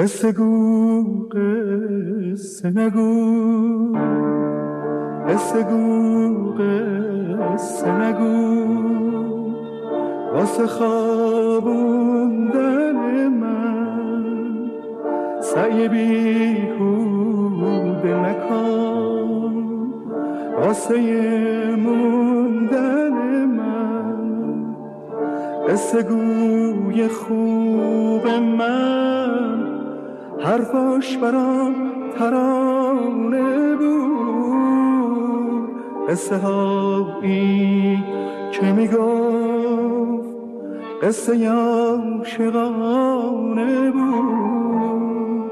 قصه گو قصه نگو. قصه گو قصه نگو. واسه خوابوندن من سعی بیهوده نکن واسه موندن من قصه گوی خوب من حرفاش برام ترانه بود. قصه هایی که می‌گفت قصه عاشقانه بود.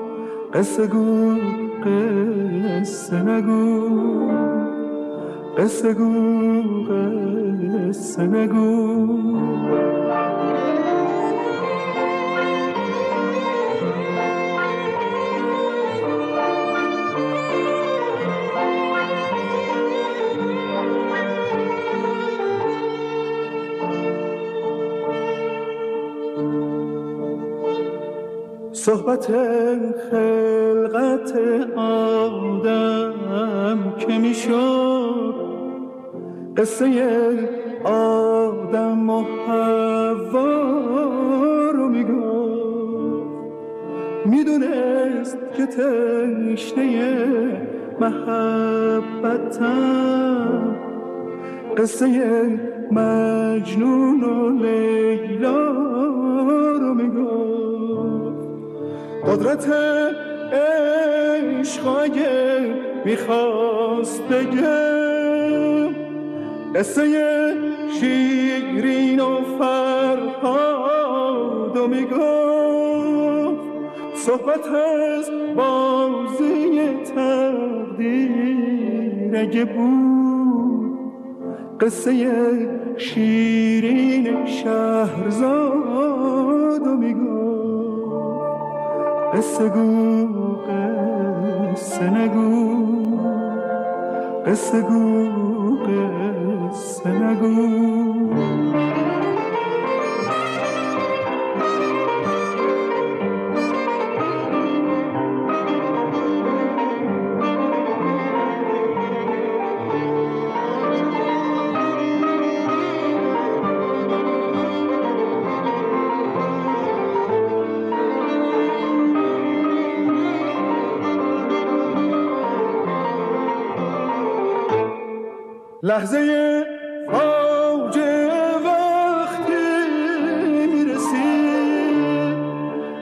قصه گو قصه نگو. قصه گو قصه نگو. صحبت خلقت آدم که می‌شد. قصه آدم و حوا رو می‌گفت. می‌دونست که تشنه محبتم. قصه مجنون و لیلا قدرت عشقای می‌خواست بگم قصه شیرین و فرهاد و می‌گفت. صحبت از بازی تقدیر اگه بود قصه شیرین شهرزاد و می‌گفت. قصه گو قصه نگو. قصه گو قصه نگو. لحظه فاجعه وقتی می‌رسید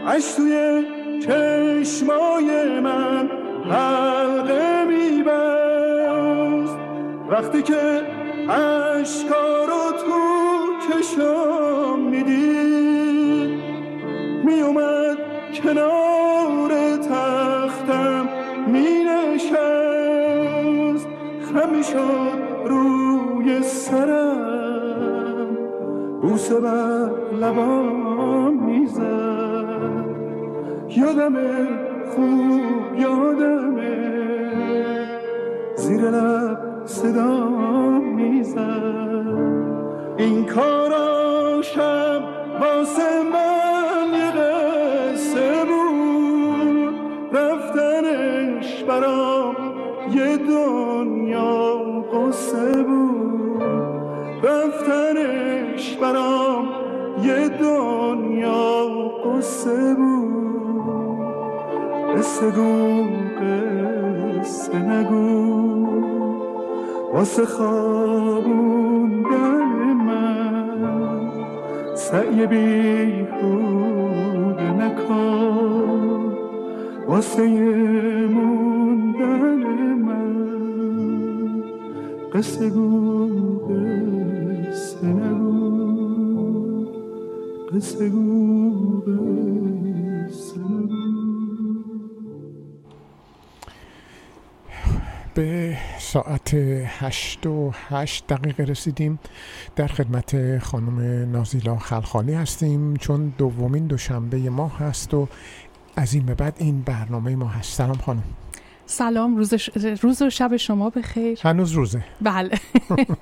عشق توی چشمای من حلقه میبست. وقتی که عشقا رو تو چشم می‌دید میومد کنار تختم مینشست. خم می‌شد روی سرم. بوسه بر لبام می‌زد. یادمه خوب یادمه زیر لب صدا می‌زد. این کاراشم واسه من یه قصه بود. رفتنش برام یه دنیا قصه بود قصه گو قصه نگو. واسه خوابوندن من سعی بیهوده نکن. واسه موندن من قصه گو قصه نگو. قصه گو به ساعت هشت و هشت دقیقه رسیدیم. در خدمت خانم نازیلا خلخالی هستیم. چون دومین دوشنبه ماه هست و از این به بعد این برنامه ما هست. سلام خانم. سلام. روز, ش... روز و شب شما بخیر. هنوز روزه. بله.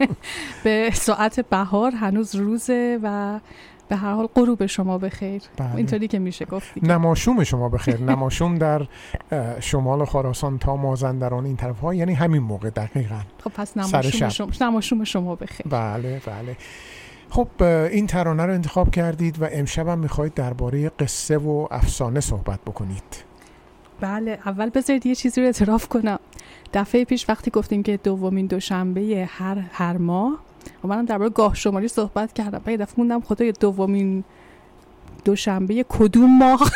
به ساعت بهار هنوز روزه و به هر حال غروب شما بخیر. بله. اینطوری که میشه گفت دیگه. نماشوم شما بخیر. نماشوم در شمال خراسان تا مازندران این طرف ها یعنی همین موقع دقیقا. خب پس نماشوم. شما, نماشوم شما بخیر. بله بله. خب این ترانه رو انتخاب کردید و امشب هم می‌خواید درباره قصه و افسانه صحبت بکنید. بله اول بذارید یه چیزی رو اعتراف کنم. دفعه پیش وقتی گفتیم که دومین دوشنبه هر هر ماه و منم درباره گاه شماری صحبت کردم. یه دفعه موندم خدای دومین دوشنبه کدوم ماه؟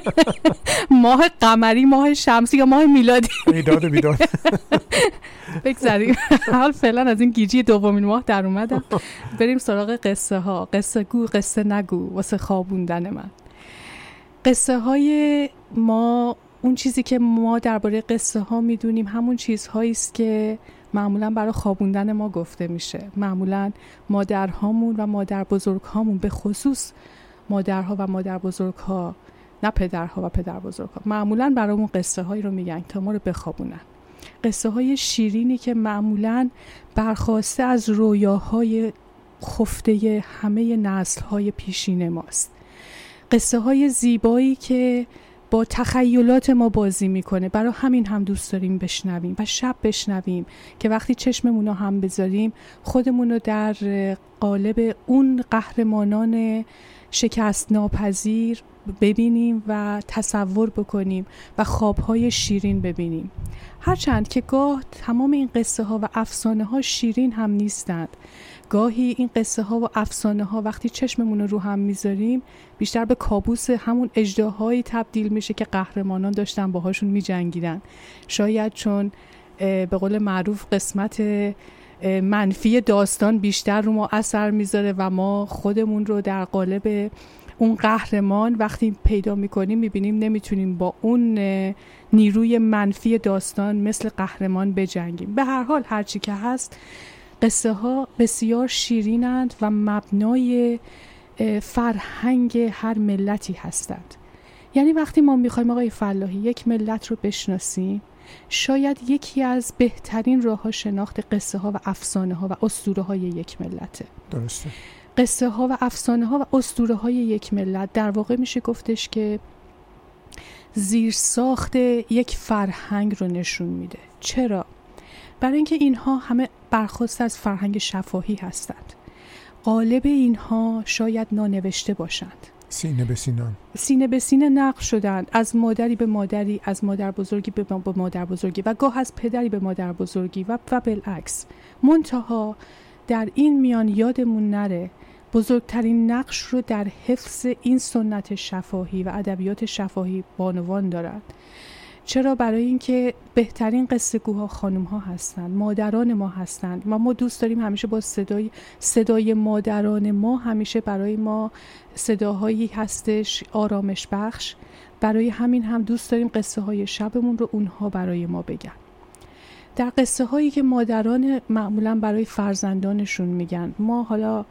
ماه قمری ماه شمسی یا ماه میلادی؟ ایداد و بیداد بگذاریم. حال فعلا از این گیجی دومین ماه در اومدم. بریم سراغ قصه ها. قصه گو قصه نگو. واسه خوابوندن من. قصه های ما اون چیزی که ما درباره قصه ها می‌دونیم همون چیزهایی است که معمولا برای خوابوندن ما گفته میشه. معمولا مادرهامون و مادر بزرگ هامون به خصوص مادرها و مادر بزرگ ها نه پدرها و پدر بزرگ ها معمولا برامون قصه هایی رو میگن تا ما رو بخوابونن. قصه های شیرینی که معمولا برخواسته از رویاهای خفته همه نسل های پیشین ماست. قصه های زیبایی که با تخیلات ما بازی می‌کنه. برای همین هم دوست داریم بشنویم و شب بشنویم که وقتی چشممون رو هم بذاریم خودمون رو در قالب اون قهرمانان شکست ناپذیر ببینیم و تصور بکنیم و خوابهای شیرین ببینیم. هرچند که گاه تمام این قصه ها و افسانه ها شیرین هم نیستند گاهی این قصه ها و افسانه ها وقتی چشممون رو هم می‌ذاریم بیشتر به کابوس همون اجداهایی تبدیل میشه که قهرمانان داشتن باهاشون میجنگیدن. شاید چون به قول معروف قسمت منفی داستان بیشتر رو ما اثر می‌ذاره و ما خودمون رو در قالب اون قهرمان وقتی پیدا می‌کنیم می‌بینیم نمی‌تونیم با اون نیروی منفی داستان مثل قهرمان بجنگیم. به هر حال هرچی که هست قصه ها بسیار شیرینند و مبنای فرهنگ هر ملتی هستند. یعنی وقتی ما می‌خوایم آقای فلاحی یک ملت رو بشناسیم شاید یکی از بهترین راه ها شناخت قصه ها و افسانه ها و اسطوره های یک ملته. درسته. قصه ها و افسانه ها و اسطوره های یک ملت در واقع میشه گفتش که زیر ساخت یک فرهنگ رو نشون میده. چرا؟ برای اینکه اینها همه برخواست از فرهنگ شفاهی هستند. قالب اینها شاید نانوشته باشند. سینه به سینان. سینه به سینه نقل شدند. از مادری به مادری از مادر بزرگی به مادر بزرگی و گاه از پدری به مادر بزرگی و, و بالعکس. منتها در این میان یادمون نره بزرگترین نقش رو در حفظ این سنت شفاهی و ادبیات شفاهی بانوان دارند. چرا برای اینکه بهترین قصه گوها خانم ها هستند مادران ما هستند و ما دوست داریم همیشه با صدای صدای مادران ما همیشه برای ما صداهایی هستش آرامش بخش. برای همین هم دوست داریم قصه های شبمون رو اونها برای ما بگن. در قصه هایی که مادران معمولا برای فرزندانشون میگن ما حالا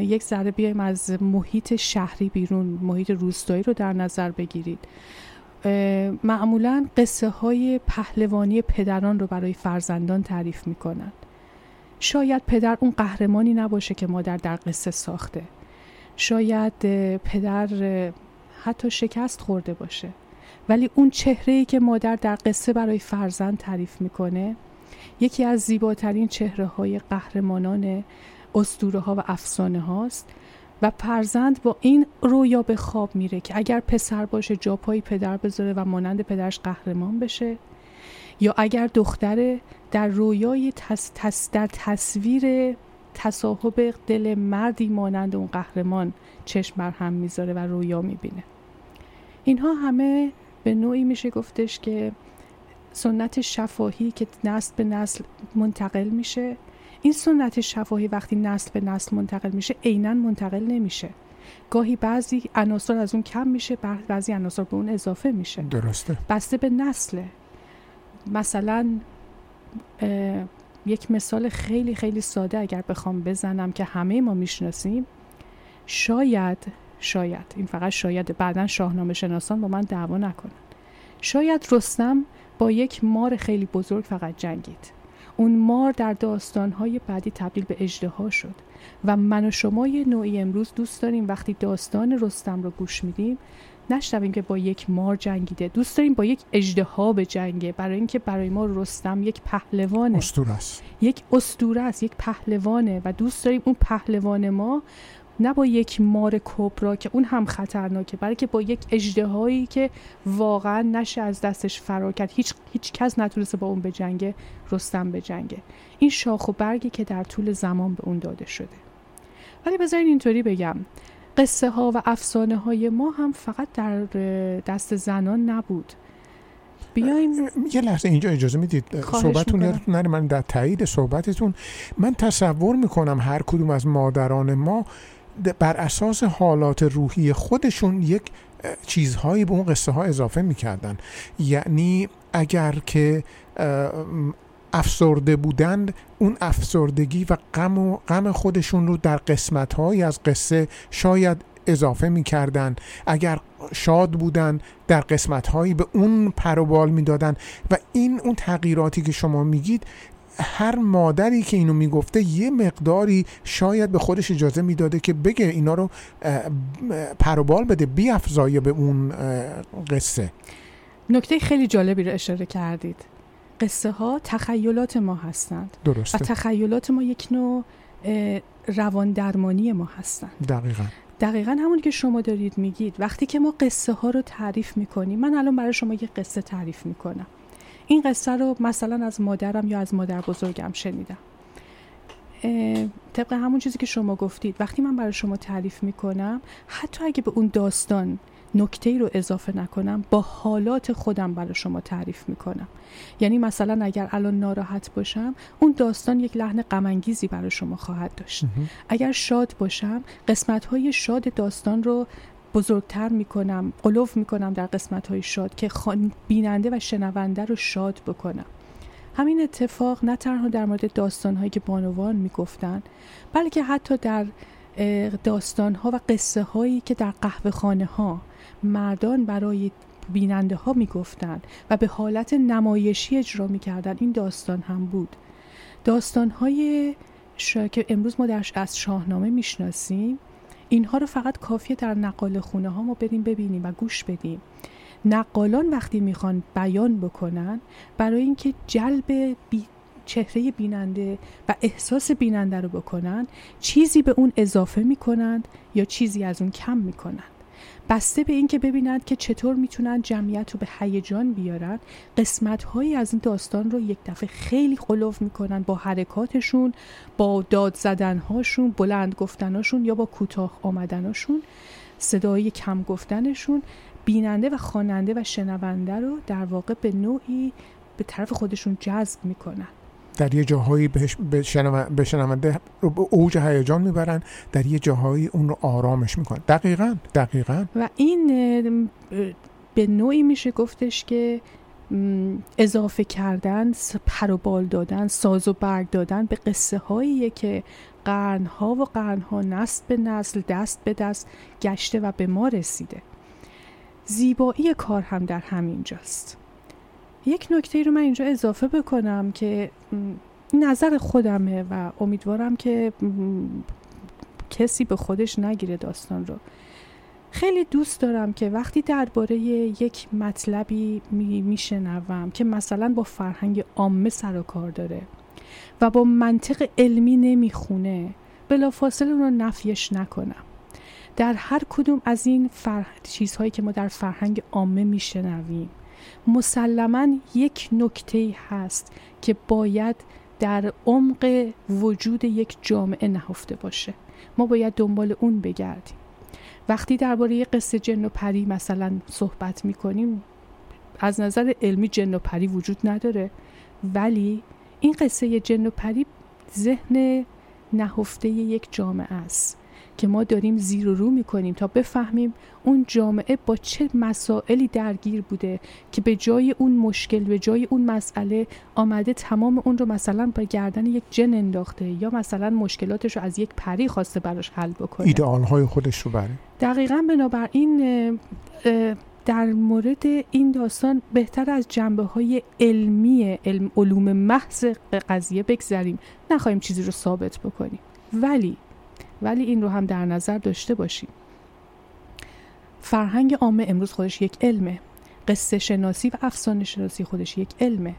یک ذره بیایم از محیط شهری بیرون محیط روستایی رو در نظر بگیرید. معمولا قصه های پهلوانی پدران رو برای فرزندان تعریف می کنند. شاید پدر اون قهرمانی نباشه که مادر در قصه ساخته. شاید پدر حتی شکست خورده باشه. ولی اون چهره ای که مادر در قصه برای فرزند تعریف می‌کنه یکی از زیباترین چهره های قهرمانان اسطوره ها و افسانه هاست و فرزند با این رویا به خواب میره که اگر پسر باشه جا پای پدر بذاره و مانند پدرش قهرمان بشه یا اگر دختره در رویای تص... تص... در تصویر تصاحب دل مردی مانند اون قهرمان چشم بر هم می‌ذاره و رویا می‌بینه. اینها همه به نوعی میشه گفتش که سنت شفاهی که نسل به نسل منتقل میشه. این سنت شفاهی وقتی نسل به نسل منتقل میشه عینا منتقل نمیشه. گاهی بعضی عناصر از اون کم میشه بعضی عناصر به اون اضافه میشه. درسته. بسته به نسله مثلا یک مثال خیلی خیلی ساده اگر بخوام بزنم که همه ما می‌شناسیم. شاید شاید این فقط شاید بعدا شاهنامه شناسان با من دعوا نکنن. شاید رستم با یک مار خیلی بزرگ فقط جنگید. اون مار در داستانهای بعدی تبدیل به اجدها شد و من و شما یه نوعی امروز دوست داریم وقتی داستان رستم رو گوش میدیم نشنویم که با یک مار جنگیده دوست داریم با یک اجدها به جنگه برای اینکه برای ما رستم یک پهلوانه. است. یک استوره است یک پهلوانه و دوست داریم اون پهلوان ما نه با یک مار کبرا که اون هم خطرناکه بلکه با یک اجدهایی که واقعا نشه از دستش فرار کرد. هیچ, هیچ کس نتونسته با اون به جنگه رستم به جنگه این شاخ و برگی که در طول زمان به اون داده شده. ولی بذارین اینطوری بگم. قصه ها و افسانه های ما هم فقط در دست زنان نبود. بیایم یه لحظه اینجا اجازه می‌دید. صحبتتون. یادتون نره من در تایید صحبتتون. من تصور می‌کنم هر کدوم از مادران ما بر اساس حالات روحی خودشون یک چیزهایی به اون قصه ها اضافه می‌کردن. یعنی اگر که افسرده بودند اون افسردگی و غم و غم خودشون رو در قسمت از قصه شاید اضافه می‌کردن. اگر شاد بودن در قسمت هایی به اون پروبال می‌دادن و این اون تغییراتی که شما میگید هر مادری که اینو می‌گفته یه مقداری شاید به خودش اجازه می‌داده که بگه اینا رو پروبال بده بیافزایه به اون قصه. نکته خیلی جالبی رو اشاره کردید. قصه ها تخیلات ما هستند. و درسته تخیلات ما یک نوع روان درمانی ما هستند. دقیقا. دقیقا همون که شما دارید میگید. وقتی که ما قصه ها رو تعریف می‌کنیم من الان برای شما یک قصه تعریف می‌کنم. این قصه رو مثلا از مادرم یا از مادر بزرگم شنیدم. طبق همون چیزی که شما گفتید وقتی من برای شما تعریف می‌کنم حتی اگه به اون داستان نکته رو اضافه نکنم با حالات خودم برای شما تعریف می‌کنم. یعنی مثلا اگر الان ناراحت باشم اون داستان یک لحن غمانگیزی برای شما خواهد داشت. اگر شاد باشم قسمت های شاد داستان رو بزرگتر می‌کنم قلوف می‌کنم در قسمت های شاد که بیننده و شنونده رو شاد بکنم همین اتفاق نه تنها در مورد داستان هایی که بانوان می‌گفتن بلکه حتی در داستان ها و قصه هایی که در قهوه خانه ها مردان برای بیننده ها می‌گفتند و به حالت نمایشی اجرا می‌کردن این داستان هم بود داستان های. که امروز ما در از شاهنامه می‌شناسیم اینها رو فقط کافیه در نقال خونه ها ما بریم ببینیم و گوش بدیم. نقالان وقتی می‌خوان بیان بکنن برای اینکه جلب بی... چهره بیننده و احساس بیننده رو بکنن چیزی به اون اضافه می‌کنند یا چیزی از اون کم می‌کنند بسته به اینکه ببینند که چطور می‌تونن جمعیت رو به هیجان بیارن قسمت هایی از این داستان رو یک دفعه خیلی قلوف می‌کنن با حرکاتشون با داد زدنهاشون بلند گفتناشون یا با کوتاه آمدناشون صدای کم گفتنشون بیننده و خواننده و شنونده رو در واقع به نوعی به طرف خودشون جذب می‌کنن. در یه جاهایی به شنو- به شنونده رو به اوج هیجان می‌برن در یه جاهایی اون رو آرامش می‌کنن. دقیقا دقیقا. و این به نوعی میشه گفتش که اضافه کردن س- پر و بال دادن ساز و برگ دادن به قصه هاییه که قرنها و قرنها نسل به نسل دست به دست گشته و به ما رسیده. زیبایی کار هم در همین جاست یک نکته رو من اینجا اضافه بکنم که نظر خودمه و امیدوارم که کسی به خودش نگیره داستان رو. خیلی دوست دارم که وقتی درباره یک مطلبی می- میشنوم که مثلا با فرهنگ عامه سر و کار داره و با منطق علمی نمی‌خونه بلافاصله اون رو نفیش نکنم. در هر کدوم از این فر... چیزهایی که ما در فرهنگ عامه میشنویم. مسلما یک نکته هست که باید در عمق وجود یک جامعه نهفته باشه. ما باید دنبال اون بگردیم. وقتی درباره قصه جن و پری مثلا صحبت می‌کنیم از نظر علمی جن و پری وجود نداره ولی این قصه جن و پری ذهن نهفته یک جامعه است. که ما داریم زیر و رو می‌کنیم تا بفهمیم اون جامعه با چه مسائلی درگیر بوده که به جای اون مشکل به جای اون مسئله آمده تمام اون رو مثلا به گردن یک جن انداخته یا مثلا مشکلاتش رو از یک پری خواسته براش حل بکنه. ایدئال های خودش رو بره دقیقا بنابراین در مورد این داستان بهتر از جنبه های علمی علم علوم محض قضیه بگذریم. نخواهیم چیزی رو ثابت بکنیم. ولی ولی این رو هم در نظر داشته باشیم. فرهنگ عامه امروز خودش یک علمه. قصه شناسی و افسانه شناسی خودش یک علمه.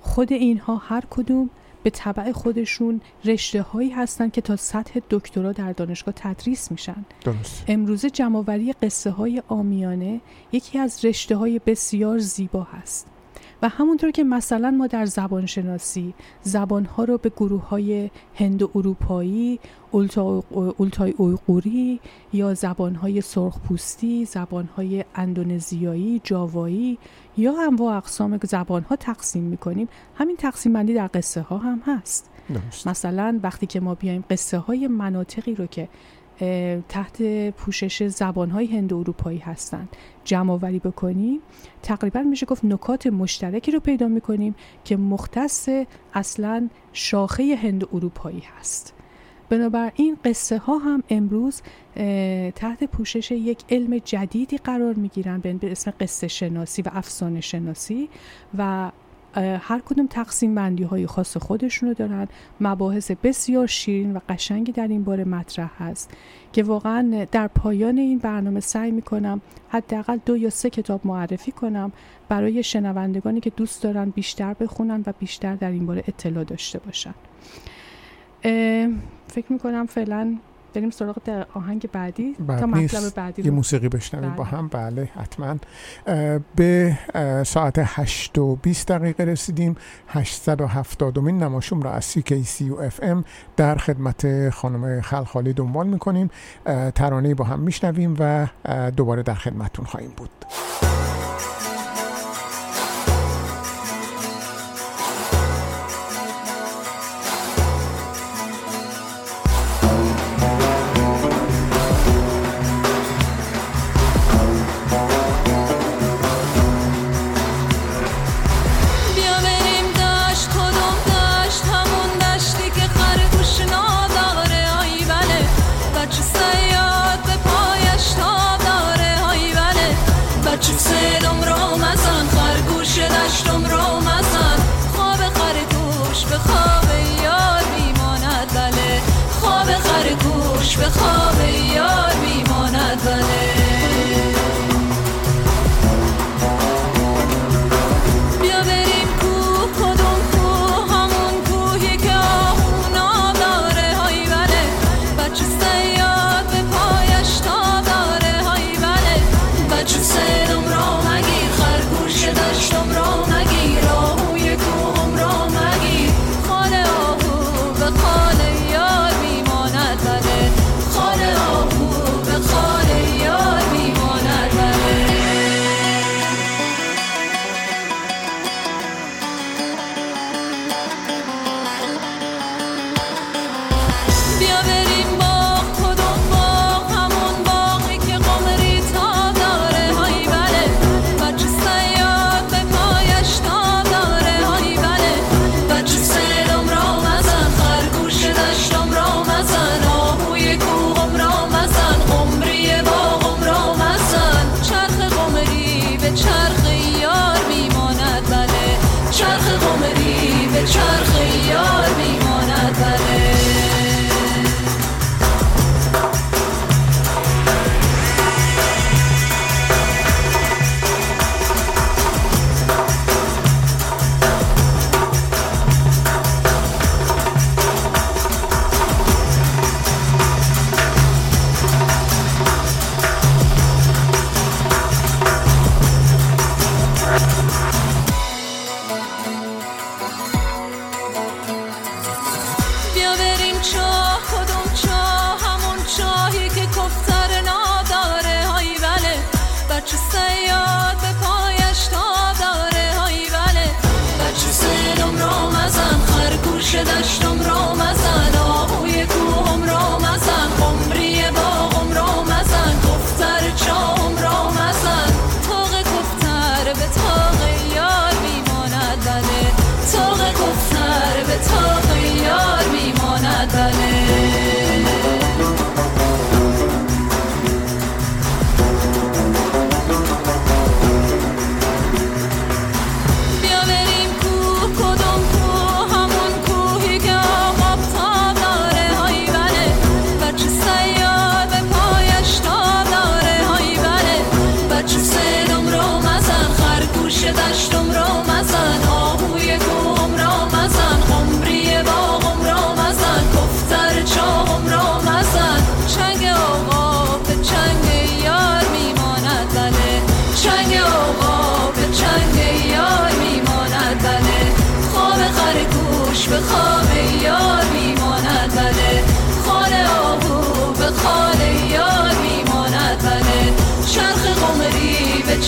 خود اینها هر کدوم به طبع خودشون رشته هایی هستن که تا سطح دکترا در دانشگاه تدریس میشن. درست. امروزه جمعآوری قصه های آمیانه یکی از رشته های بسیار زیبا هست. و همونطور که مثلا ما در زبان شناسی زبان ها رو به گروه های هند و اروپایی اولتای اویغوری یا زبان های سرخپوستی زبان های اندونزیایی جاوایی یا انواع اقسام زبان ها تقسیم می‌کنیم. همین تقسیم بندی در قصه ها هم هست. درست. مثلا وقتی که ما بیایم قصه های مناطقی رو که تحت پوشش زبانهای هند اروپایی هستند. جمع آوری بکنیم. تقریبا میشه گفت نکات مشترکی رو پیدا می‌کنیم که مختص اصلا شاخه هند اروپایی هست. بنابراین قصه ها هم امروز تحت پوشش یک علم جدیدی قرار می‌گیرن به اسم قصه شناسی و افسانه شناسی و هر کدوم تقسیم بندی های خاص خودشونو دارن. مباحث بسیار شیرین و قشنگی در این باره مطرح هست که واقعا در پایان این برنامه سعی می‌کنم حداقل دو یا سه کتاب معرفی کنم برای شنوندگانی که دوست دارن بیشتر بخونن و بیشتر در این باره اطلاع داشته باشن. فکر می‌کنم فعلا بریم سراغ در آهنگ بعدی. بعد تا. مطلب بعدی یه موسیقی بشنویم بله. با هم. بله حتما. به ساعت 8 و 20 دقیقه رسیدیم. 870 مین نماشوم را از CKCU FM در خدمت خانم خلخالی دنبال می‌کنیم. ترانه با هم میشنویم و دوباره در خدمتون خواهیم بود.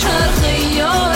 çarxı yok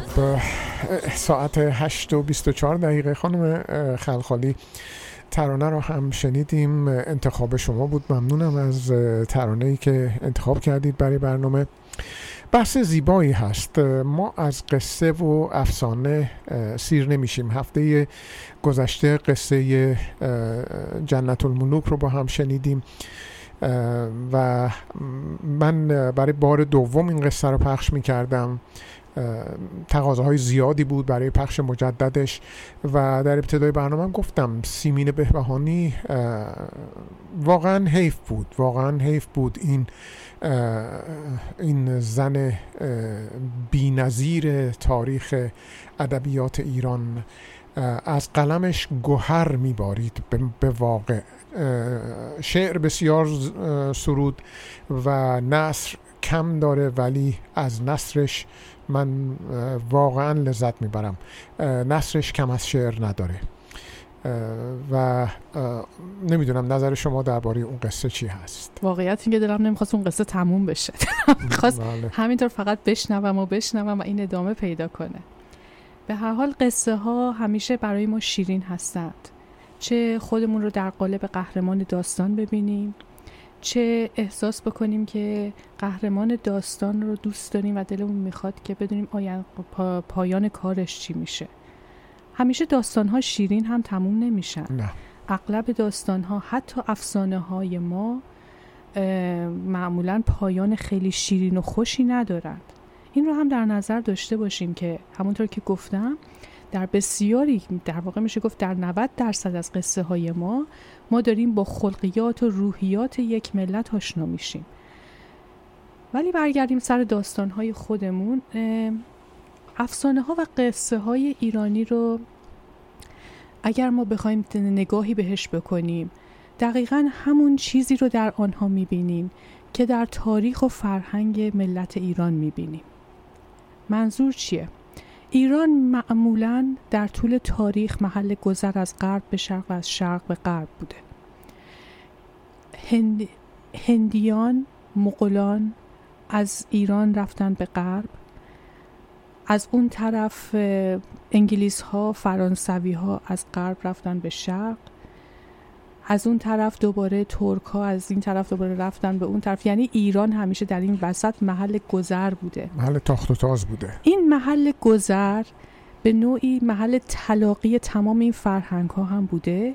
خب ساعت 8 و 24 دقیقه خانم خلخالی ترانه رو هم شنیدیم. انتخاب شما بود ممنونم از ترانه ای که انتخاب کردید برای برنامه. بحث زیبایی هست. ما از قصه و افسانه سیر نمیشیم. هفته گذشته قصه جنت الملوک رو با هم شنیدیم. و من برای بار دوم این قصه رو پخش می کردم تقاضاهای زیادی بود برای پخش مجددش و در ابتدای برنامه گفتم سیمین بهبهانی واقعا حیف بود واقعا حیف بود این این زن بی نظیر تاریخ ادبیات ایران از قلمش گوهر میبارید به- واقع. شعر بسیار سرود و نصر کم داره ولی از نصرش من واقعا لذت می‌برم. نصرش کم از شعر نداره. و نمی‌دونم نظر شما درباره اون قصه چی هست. واقعیت این که دلم نمی‌خواست اون قصه تموم بشه. می‌خواست بله. همینطور فقط بشنوم و بشنوم و این ادامه پیدا کنه. به هر حال قصه ها همیشه برای ما شیرین هستند. چه خودمون رو در قالب قهرمان داستان ببینیم چه احساس بکنیم که قهرمان داستان رو دوست داریم و دلمون می‌خواد که بدونیم آین پا- پایان کارش چی میشه. همیشه داستان ها شیرین هم تموم نمیشن. نه. اغلب داستان ها حتی افسانه های ما معمولا پایان خیلی شیرین و خوشی ندارند این رو هم در نظر داشته باشیم که همونطور که گفتم در بسیاری در واقع میشه گفت در 90 درصد از قصه های ما ما داریم با خلقیات و روحیات یک ملت آشنا میشیم ولی برگردیم سر داستان های خودمون افسانه ها و قصه های ایرانی رو اگر ما بخوایم نگاهی بهش بکنیم دقیقا همون چیزی رو در آنها می‌بینیم که در تاریخ و فرهنگ ملت ایران می‌بینیم منظور چیه؟ ایران معمولا در طول تاریخ محل گذر از غرب به شرق و از شرق به غرب بوده. هند... هندیان مغولان از ایران رفتن به غرب. از اون طرف انگلیس ها فرانسوی ها از غرب رفتن به شرق. از اون طرف دوباره ترک ها از این طرف دوباره رفتن به اون طرف. یعنی ایران همیشه در این وسط محل گذر بوده. محل تاخت و تاز بوده. این محل گذر به نوعی محل تلاقی تمام این فرهنگ ها هم بوده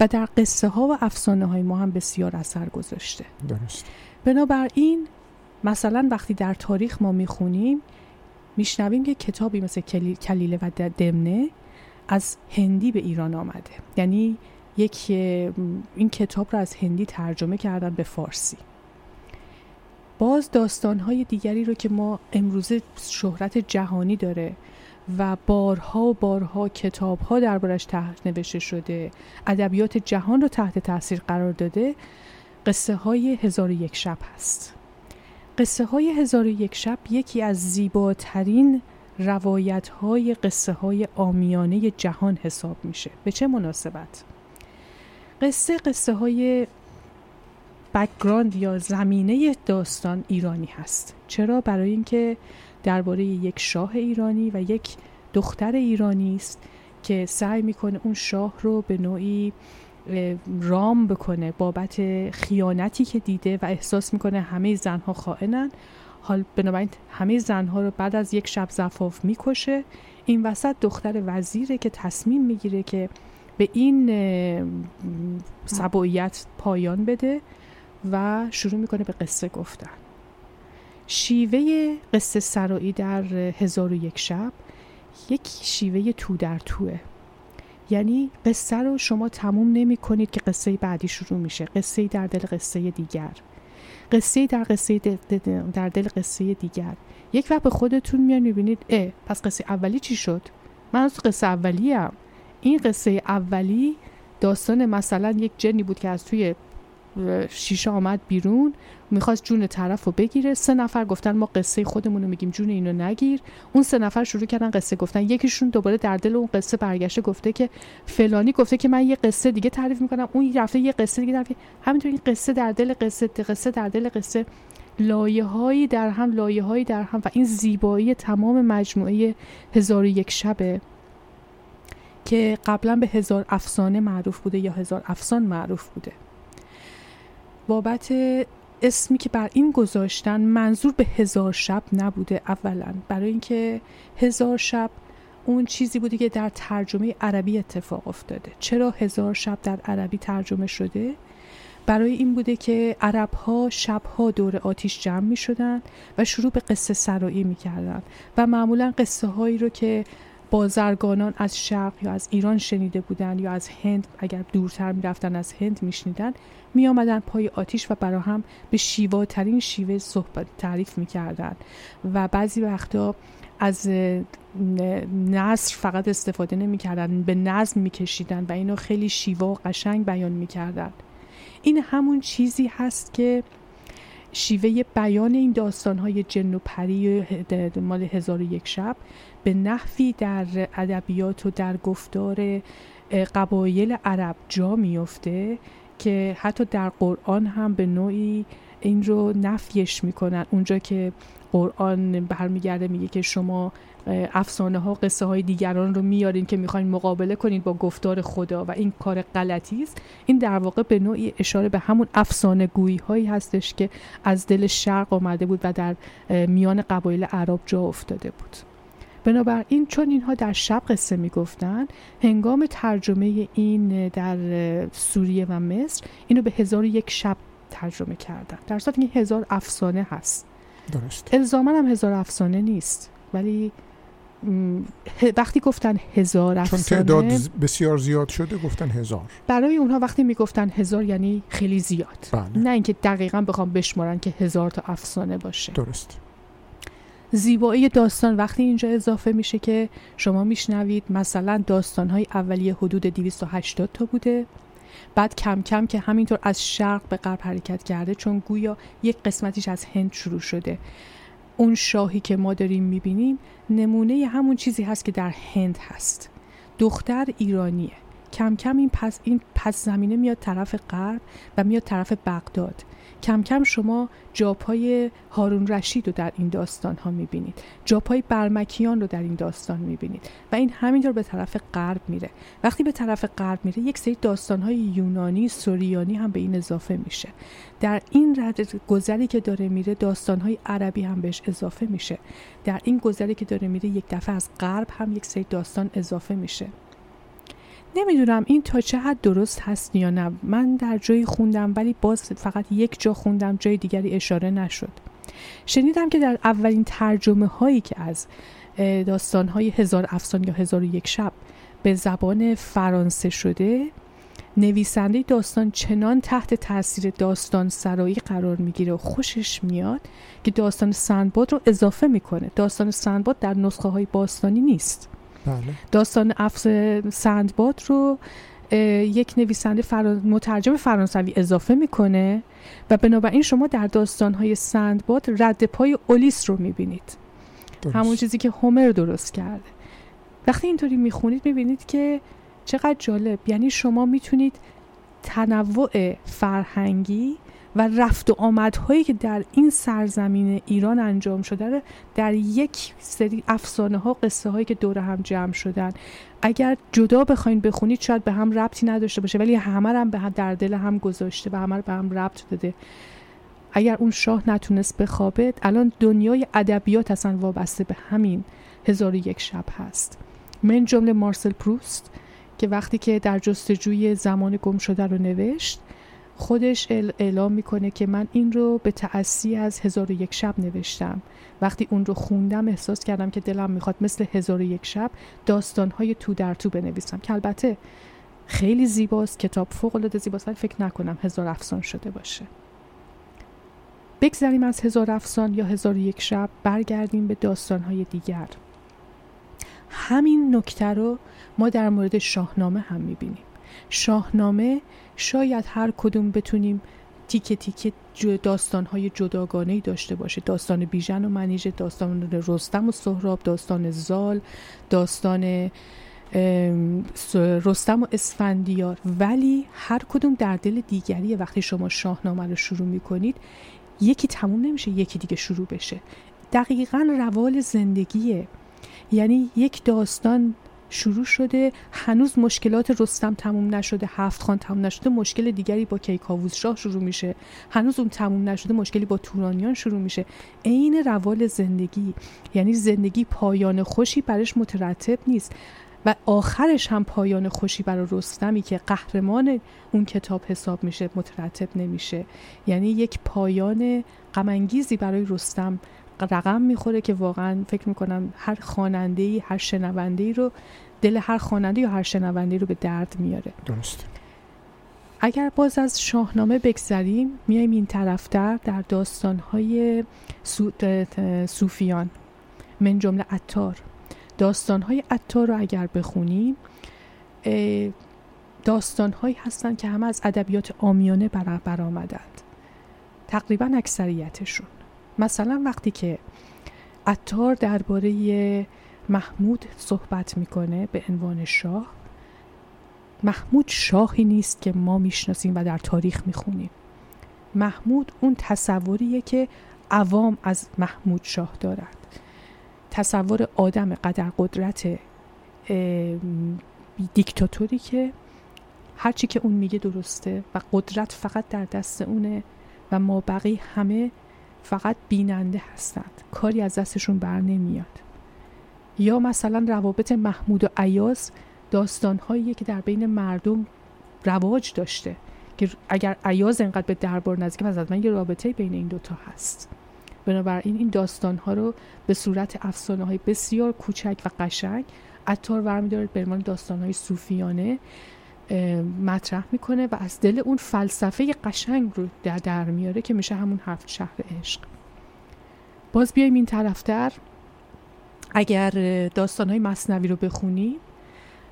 و در قصه ها و افسانه های ما هم بسیار اثر گذاشته. درست. بنابراین مثلا وقتی در تاریخ ما می‌خونیم میشنویم که کتابی مثل کلی- کلیله و دمنه از هندی به ایران آمده. یعنی یک این کتاب رو از هندی ترجمه کردن به فارسی. باز داستانهای دیگری رو که ما امروزه شهرت جهانی داره و بارها و بارها کتابها دربارش تحت نوشته شده ادبیات جهان رو تحت تاثیر قرار داده قصه های هزار یک شب هست. قصه های هزار یک شب یکی از زیباترین روایت های قصه های آمیانه جهان حساب میشه. به چه مناسبت؟ قصه قصه های بکگراند یا زمینه داستان ایرانی هست. چرا؟ برای اینکه درباره یک شاه ایرانی و یک دختر ایرانی است که سعی می‌کنه اون شاه رو به نوعی رام بکنه بابت خیانتی که دیده و احساس می‌کنه همه زنها خائنن. حال بنابراین همه زنها رو بعد از یک شب زفاف می‌کشه. این وسط دختر وزیره که تصمیم می‌گیره که به این سبویت پایان بده و شروع می‌کنه به قصه گفتن. شیوه قصه سرایی در هزار و یک شب یک شیوه تو در توه. یعنی قصه رو شما تموم نمی کنید که قصه بعدی شروع میشه. قصه در دل قصه دیگر. قصه در قصه در دل قصه دیگر. یک وقت به خودتون میان می‌بینید اه پس قصه اولی چی شد؟ من از قصه اولی هم. این قصه اولی داستان مثلا یک جنی بود که از توی شیشه آمد بیرون می‌خواست جون طرف رو بگیره. سه نفر گفتن ما قصه خودمون رو میگیم جون اینو نگیر. اون سه نفر شروع کردن قصه گفتن. یکیشون دوباره در دل اون قصه برگشته گفته که فلانی گفته که من یه قصه دیگه تعریف می‌کنم. اون رفته یه قصه دیگه تعریف همینطور این قصه در دل قصه قصه در دل قصه. لایه هایی در هم لایه هایی در هم و این زیبایی تمام مجموعه هزار یک شبه. که قبلا به هزار افسانه معروف بوده یا هزار افسان معروف بوده. بابت اسمی که بر این گذاشتن منظور به هزار شب نبوده اولا. برای اینکه هزار شب اون چیزی بوده که در ترجمه عربی اتفاق افتاده. چرا هزار شب در عربی ترجمه شده؟ برای این بوده که عرب ها شب ها دور آتیش جمع می شدن و شروع به قصه سرایی می کردن و معمولا قصه هایی رو که بازرگانان از شرق یا از ایران شنیده بودند یا از هند اگر دورتر می‌رفتن از هند میشنیدن می آمدن پای آتیش و برا هم به شیواترین شیوه صحبت تعریف می‌کردن و بعضی وقتا از نصر فقط استفاده نمی‌کردن به نظم میکشیدن و اینو خیلی شیوا و قشنگ بیان می‌کردن این همون چیزی هست که شیوه بیان این داستان های جن و پری مال هزار و یک شب به نحوی در ادبیات و در گفتار قبایل عرب جا میفته که حتی در قرآن هم به نوعی این رو نفیش می‌کنن. اونجا که قرآن برمیگرده میگه که شما افسانه ها قصه های دیگران رو میارین که می‌خواین مقابله کنین با گفتار خدا و این کار غلطی است. این در واقع به نوعی اشاره به همون افسانه گویی هایی هستش که از دل شرق آمده بود و در میان قبایل عرب جا افتاده بود. بنابراین چون اینها در شب قصه می‌گفتن هنگام ترجمه این در سوریه و مصر اینو به هزار یک شب ترجمه کردن. در صورت این هزار افسانه هست. درست. الزاما هم هزار افسانه نیست. ولی وقتی گفتن هزار چون افسانه تعداد بسیار زیاد شده گفتن هزار. برای اونها وقتی می‌گفتن هزار یعنی خیلی زیاد. بله. نه اینکه دقیقا بخوام بشمارن که هزار تا افسانه باشه. درست. زیبایی داستان وقتی اینجا اضافه میشه که شما میشنوید مثلا داستانهای اولیه حدود 280 تا بوده. بعد کم کم که همینطور از شرق به غرب حرکت کرده چون گویا یک قسمتیش از هند شروع شده. اون شاهی که ما داریم می‌بینیم نمونه همون چیزی هست که در هند هست. دختر ایرانیه. کم کم این پس, این پس زمینه میاد طرف غرب و میاد طرف بغداد. کم کم شما جاپای هارون رشید رو در این داستان ها می‌بینید. جاپای برمکیان رو در این داستان می‌بینید. و این همینطور به طرف غرب میره. وقتی به طرف غرب میره یک سری داستان های یونانی سوریانی هم به این اضافه میشه. در این رد گذری که داره میره داستان های عربی هم بهش اضافه میشه. در این گذری که داره میره یک دفعه از غرب هم یک سری داستان اضافه میشه. نمی‌دونم این تا چه حد درست هست یا نه. من در جایی خوندم ولی باز فقط یک جا خوندم جای دیگری اشاره نشد. شنیدم که در اولین ترجمه هایی که از داستان های هزار افسان یا هزار و یک شب به زبان فرانسه شده نویسنده داستان چنان تحت تاثیر داستان سرایی قرار می‌گیره و خوشش میاد که داستان سندباد رو اضافه می‌کنه. داستان سندباد در نسخه های باستانی نیست. بله. داستان افس سندباد رو یک نویسنده فران... مترجم فرانسوی اضافه می‌کنه و بنابراین شما در داستانهای سندباد رد پای اولیس رو می‌بینید. درست. همون چیزی که هومر درست کرده. وقتی اینطوری می‌خونید می‌بینید که چقدر جالب. یعنی شما می‌تونید تنوع فرهنگی و رفت و آمدهایی که در این سرزمین ایران انجام شده در یک سری افسانه ها قصه هایی که دور هم جمع شدن. اگر جدا بخواین بخونید شاید به هم ربطی نداشته باشه ولی همه هم به هم در دل هم گذاشته و همه به هم ربط داده. اگر اون شاه نتونست بخوابه الان دنیای ادبیات اصلا وابسته به همین هزار و یک شب هست. من جمله مارسل پروست که وقتی که در جستجوی زمان گم شده رو نوشت خودش اعلام می‌کنه که من این رو به تأسی از هزار و یک شب نوشتم. وقتی اون رو خوندم احساس کردم که دلم می‌خواد مثل هزار و یک شب داستانهای تو در تو بنویسم. که البته خیلی زیباست کتاب فوق العاده زیباست ولی فکر نکنم هزار افسان شده باشه. بگذریم از هزار افسان یا هزار و یک شب برگردیم به داستانهای دیگر. همین نکته رو ما در مورد شاهنامه هم می‌بینیم. شاهنامه شاید هر کدوم بتونیم تیکه تیکه داستانهای جداگانه داشته باشه. داستان بیژن و منیژه داستان رستم و سهراب داستان زال داستان رستم و اسفندیار. ولی هر کدوم در دل دیگریه. وقتی شما شاهنامه رو شروع می‌کنید یکی تموم نمیشه یکی دیگه شروع بشه. دقیقا روال زندگیه. یعنی یک داستان شروع شده. هنوز مشکلات رستم تموم نشده. هفت خان تموم نشده. مشکل دیگری با کیکاووس شاه شروع میشه. هنوز اون تموم نشده مشکلی با تورانیان شروع میشه. عین روال زندگی. یعنی زندگی پایان خوشی برش مترتب نیست. و آخرش هم پایان خوشی برای رستمی که قهرمان اون کتاب حساب میشه مترتب نمیشه. یعنی یک پایان غمانگیزی برای رستم رقم می‌خوره که واقعا فکر می‌کنم هر خواننده ای هر شنونده ای رو دل هر خواننده یا هر شنونده رو به درد میاره. درست اگر باز از شاهنامه بگذریم میایم این طرفتر در داستانهای صوفیان من جمله عطار. داستانهای عطار رو اگر بخونیم داستانهایی هستن که همه از ادبیات آمیانه برآمدند. تقریبا اکثریتشون. مثلا وقتی که عطار درباره محمود صحبت می‌کنه به عنوان شاه محمود شاهی نیست که ما می‌شناسیم و در تاریخ می‌خونیم. محمود اون تصوریه که عوام از محمود شاه دارد تصور آدم قدر قدرت دیکتاتوری که هرچی که اون میگه درسته و قدرت فقط در دست اونه و ما بقی همه فقط بیننده هستند. کاری از دستشون بر نمیاد. یا مثلا روابط محمود و عیاز داستانهایی که در بین مردم رواج داشته که اگر عیاز انقدر به دربار نزدیک از من یه رابطه بین این دوتا هست. بنابراین این داستان ها رو به صورت افسانه های بسیار کوچک و قشنگ عطار برمیداره به عنوان داستان های صوفیانه. مطرح می‌کنه و از دل اون فلسفه قشنگ رو در, در میاره که میشه همون هفت شهر عشق. باز بیایم این طرفتر اگر داستان های مصنوی رو بخونیم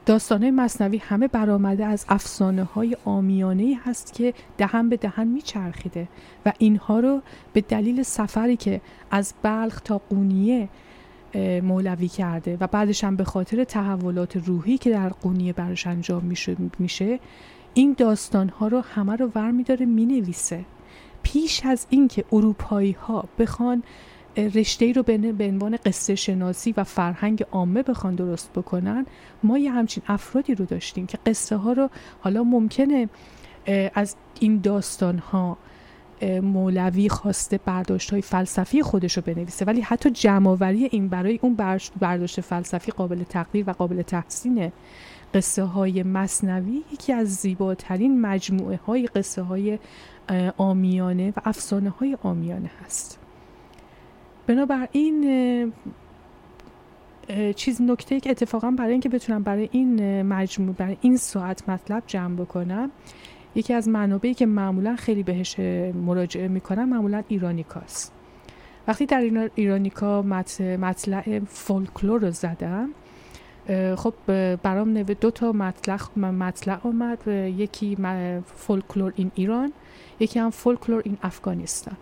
داستان های مصنوی همه برآمده از افسانه های آمیانه هست که دهن به دهن میچرخیده و اینها رو به دلیل سفری که از بلخ تا قونیه مولوی کرده و بعدش هم به خاطر تحولات روحی که در قونیه برش انجام میشه این داستان ها رو همه رو ور میداره می‌نویسه. پیش از اینکه اروپایی ها بخوان رشته رو به عنوان قصه شناسی و فرهنگ عامه بخوان درست بکنن ما یه همچین افرادی رو داشتیم که قصه ها رو حالا ممکنه از این داستان ها مولوی خواسته برداشت های فلسفی خودش رو بنویسه. ولی حتی جمعآوری این برای اون برداشت فلسفی قابل تقدیر و قابل تحسینه قصه های مصنوی یکی از زیباترین مجموعه های قصه های آمیانه و افسانه های آمیانه هست. بنابراین چیز نکته که اتفاقا برای اینکه بتونم برای این مجموع برای این ساعت مطلب جمع بکنم یکی از منابعی که معمولا خیلی بهش مراجعه می‌کنم معمولا ایرانیکاست. وقتی در ایرانیکا مطلع فولکلور رو زدم خب برام نوه دو تا مطلع مطلع آمد. یکی فولکلور این ایران یکی هم فولکلور این افغانستان.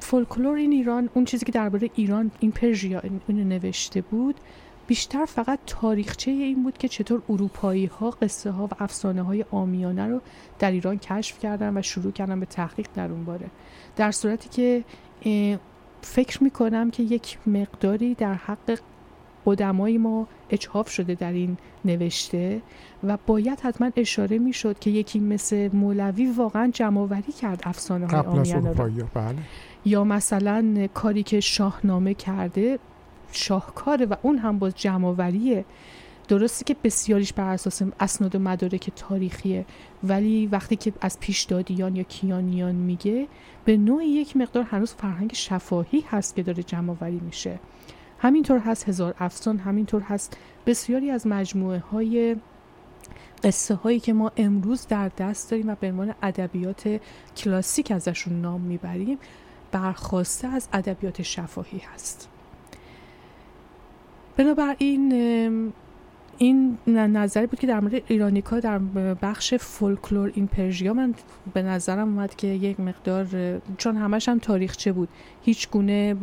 فولکلور این ایران اون چیزی که درباره ایران این پرژیا اون نوشته بود بیشتر فقط تاریخچه این بود که چطور اروپایی ها قصه ها و افسانه های آمیانه رو در ایران کشف کردن و شروع کردن به تحقیق در اون باره در صورتی که فکر می‌کنم که یک مقداری در حق قدمای ما اجحاف شده در این نوشته و باید حتما اشاره می‌شد که یکی مثل مولوی واقعا جمعآوری کرد افسانه های آمیانه رو بله. یا مثلا کاری که شاهنامه کرده شاهکاره و اون هم باز جمعآوری درسته که بسیاریش بر اساس اسناد و مدارک تاریخیه ولی وقتی که از پیشدادیان یا کیانیان میگه به نوعی یک مقدار هنوز فرهنگ شفاهی هست که داره جمع آوری میشه. همینطور هست هزار افسان همینطور هست بسیاری از مجموعه های قصه هایی که ما امروز در دست داریم و به عنوان ادبیات کلاسیک ازشون نام می‌بریم برخواسته از ادبیات شفاهی هست. بنابراین این نظری بود که در مورد ایرانیکا در بخش فولکلور این پرژیا من به نظرم اومد که یک مقدار چون همش هم تاریخچه بود. هیچ گونه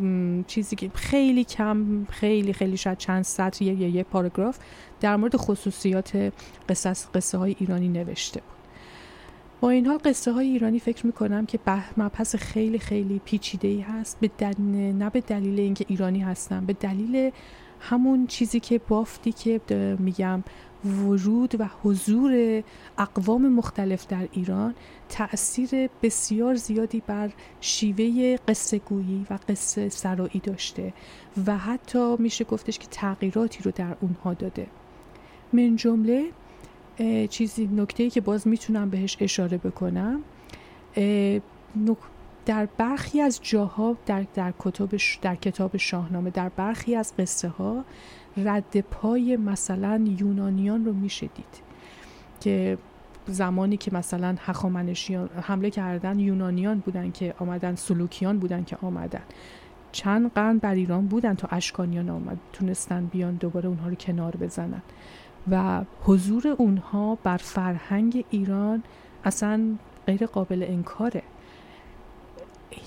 چیزی که خیلی کم خیلی خیلی شاید چند سطر یا یه پاراگراف در مورد خصوصیات قصص قصه های ایرانی نوشته بود. با این حال قصه های ایرانی فکر می‌کنم که به مبحث خیلی خیلی پیچیده ای هست. به دل... نه به دلیل اینکه ایرانی هستن به دلیل همون چیزی که بافتی که میگم ورود و حضور اقوام مختلف در ایران تأثیر بسیار زیادی بر شیوه قصه گویی و قصه سرایی داشته و حتی میشه گفتش که تغییراتی رو در اونها داده. من جمله چیزی نکته که باز می‌تونم بهش اشاره بکنم در برخی از جاها در, در, کتاب در کتاب شاهنامه در برخی از قصه ها رد پای مثلا یونانیان رو میشه دید که زمانی که مثلا هخامنشیان حمله کردن یونانیان بودن که آمدن سلوکیان بودن که آمدن. چند قرن بر ایران بودن تا اشکانیان آمد. تونستن بیان دوباره اونها رو کنار بزنن. و حضور اونها بر فرهنگ ایران اصلا غیر قابل انکاره.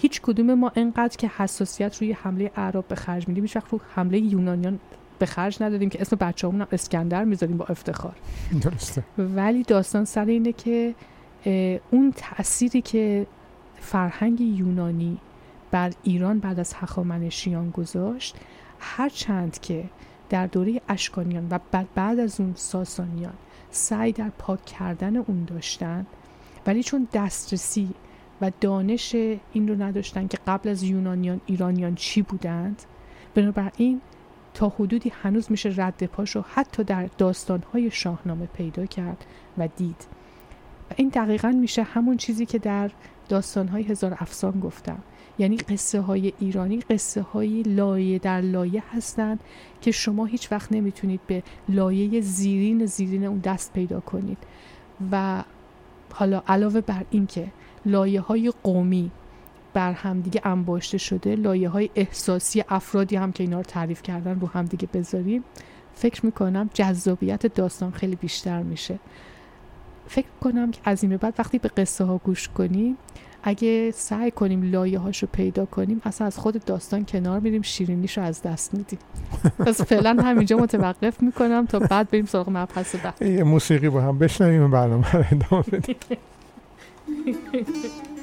هیچ کدوم ما انقدر که حساسیت روی حمله اعراب به خرج میدیم هیچ وقت رو حمله یونانیان به خرج ندادیم که اسم بچه‌مون هم اسکندر می‌ذاریم با افتخار. درسته. ولی داستان سر اینه که اون تأثیری که فرهنگ یونانی بر ایران بعد از هخامنشیان گذاشت هرچند که در دوره اشکانیان و بعد, بعد از اون ساسانیان سعی در پاک کردن اون داشتن ولی چون دسترسی و دانش این رو نداشتن که قبل از یونانیان ایرانیان چی بودند. بنابراین تا حدودی هنوز میشه رد پاش حتی در داستانهای شاهنامه پیدا کرد و دید. و این دقیقا میشه همون چیزی که در داستانهای هزار افسان گفتم. یعنی قصه های ایرانی قصه های لایه در لایه هستند که شما هیچ وقت نمی‌تونید به لایه زیرین زیرین اون دست پیدا کنید. و حالا علاوه بر این که لایه های قومی بر همدیگه انباشته شده لایه های احساسی افرادی هم که اینا رو تعریف کردن رو همدیگه بذاریم. فکر می‌کنم جذابیت داستان خیلی بیشتر میشه. فکر کنم که از این به بعد وقتی به قصه ها گوش کنیم اگه سعی کنیم لایه هاشو پیدا کنیم اصلا از خود داستان کنار میریم شیرینیشو از دست میدیم. پس فعلا همینجا متوقف می‌کنم تا بعد بریم سراغ مبحث بعد یه موسیقی با هم بشنویم برنامه رو ادامه بدیم. ¡Hey!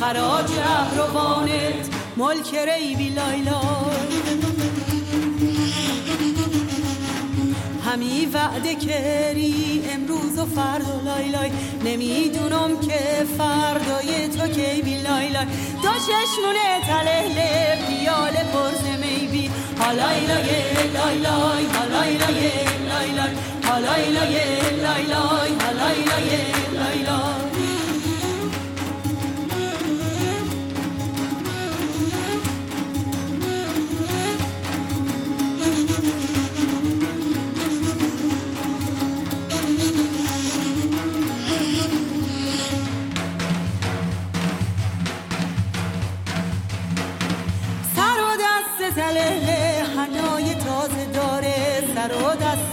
خراج اهروانت ملک ریبی لایلا همی وعده کری امروز و فردا لای لای. نمی‌دونم که فردای تو کی بی لای لای. دو چشمونه تلهله پیال پرز میبی. حالای لای لای لای حالای لای لای لای حالای لای لای لای حالای لای لای لای.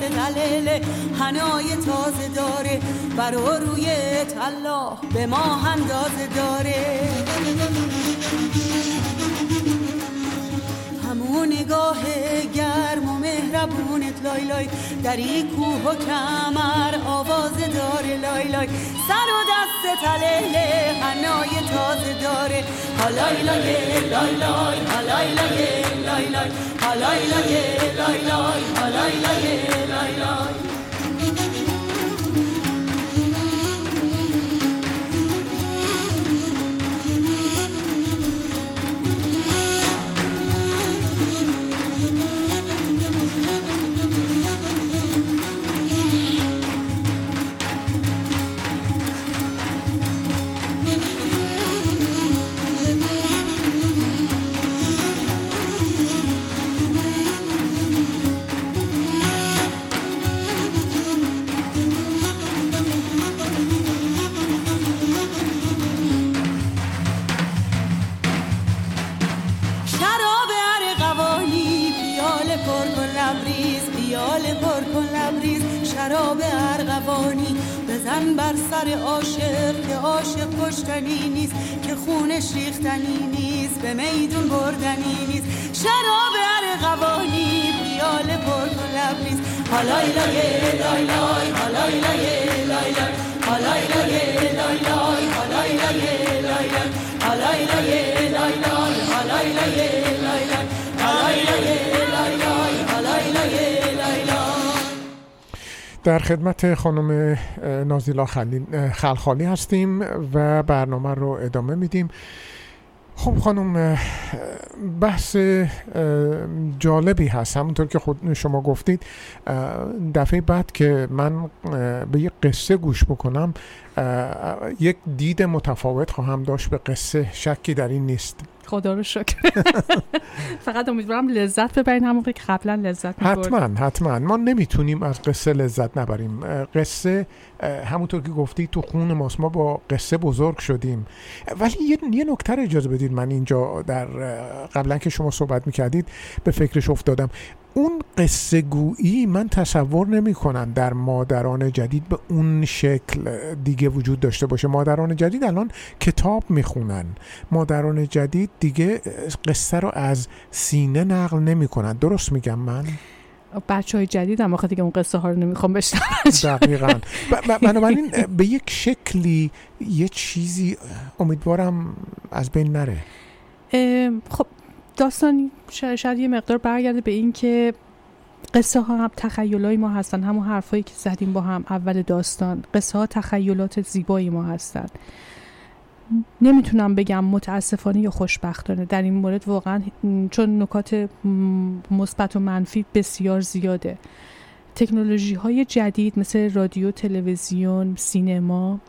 تلله هنای تازه داره. برا روی طلا به ما اندازه داره. همون نگاه گرم و مهربونت لای لای. در این کوه و کمر آواز داره لای لای. سر و دست تله هنای تازه داره. حالای لای لای لای حالای لای لای لای. حالای لای لای لای حالای لای لای لای. بزن بر سر عاشق که عاشق کشتنی نیست که خونش ریختنی نیست به میدون بردنی نیست. شراب کن لبریز حالای لای لای لای حالای لای لای لای. حالای لای لای لای حالای لای لای لای. حالای لای لای لای حالای لای لای لای. حالای لای لای در خدمت خانم نازیلا خلخالی هستیم و برنامه رو ادامه میدیم. خب خانم بحث جالبی هست. همونطور که خود شما گفتید دفعه بعد که من به یک قصه گوش بکنم یک دید متفاوت خواهم داشت به قصه شکی در این نیست. خدا رو شکر. فقط امیدوارم لذت ببرین همون که قبلا لذت می‌بردین. حتما حتما. ما نمی‌تونیم از قصه لذت نبریم. قصه همونطور که گفتی تو خون ماست. ما با قصه بزرگ شدیم. ولی یه, رو اجازه بدید من اینجا در قبلا که شما صحبت می‌کردید به فکرش افتادم. اون قصه گویی من تصور نمی کنم در مادران جدید به اون شکل دیگه وجود داشته باشه. مادران جدید الان کتاب می‌خونن. مادران جدید دیگه قصه رو از سینه نقل نمی کنن درست میگم من؟ بچه های جدید هم آخه دیگه اون قصه ها رو نمی‌خوام بشنوم دقیقا. بنابراین به یک شکلی یه چیزی امیدوارم از بین نره. خب داستان شاید یه مقدار برگرده به این که قصه ها هم تخیلای ما هستن. همون حرفایی که زدیم با هم اول داستان. قصه ها تخیلات زیبایی ما هستن. نمی‌تونم بگم متاسفانه یا خوشبختانه. در این مورد واقعا چون نکات مثبت و منفی بسیار زیاده. تکنولوژی های جدید مثل رادیو تلویزیون سینما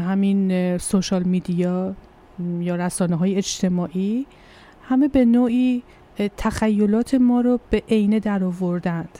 همین سوشال میدیا یا رسانه های اجتماعی همه به نوعی تخیلات ما رو به عینه در آوردند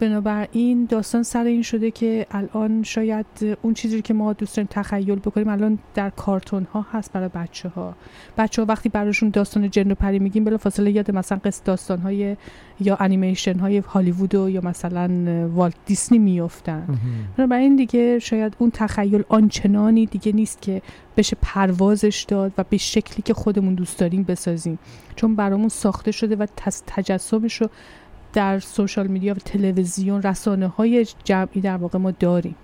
بنابراین داستان سر این شده که الان شاید اون چیزی که ما دوست داریم تخیل بکنیم الان در کارتون ها هست برای بچه ها بچه ها وقتی براشون داستان جن و پری میگیم بلا فاصله یاد مثلا قصه داستان های یا انیمیشن های هالیوود و یا مثلا والت دیسنی میفتن بنابراین دیگه شاید اون تخیل آنچنانی دیگه نیست که بشه پروازش داد و به شکلی که خودمون دوست داریم بسازیم. چون برامون ساخته شده و تجسمش رو در سوشال میدیا و تلویزیون رسانه های جمعی در واقع ما داریم.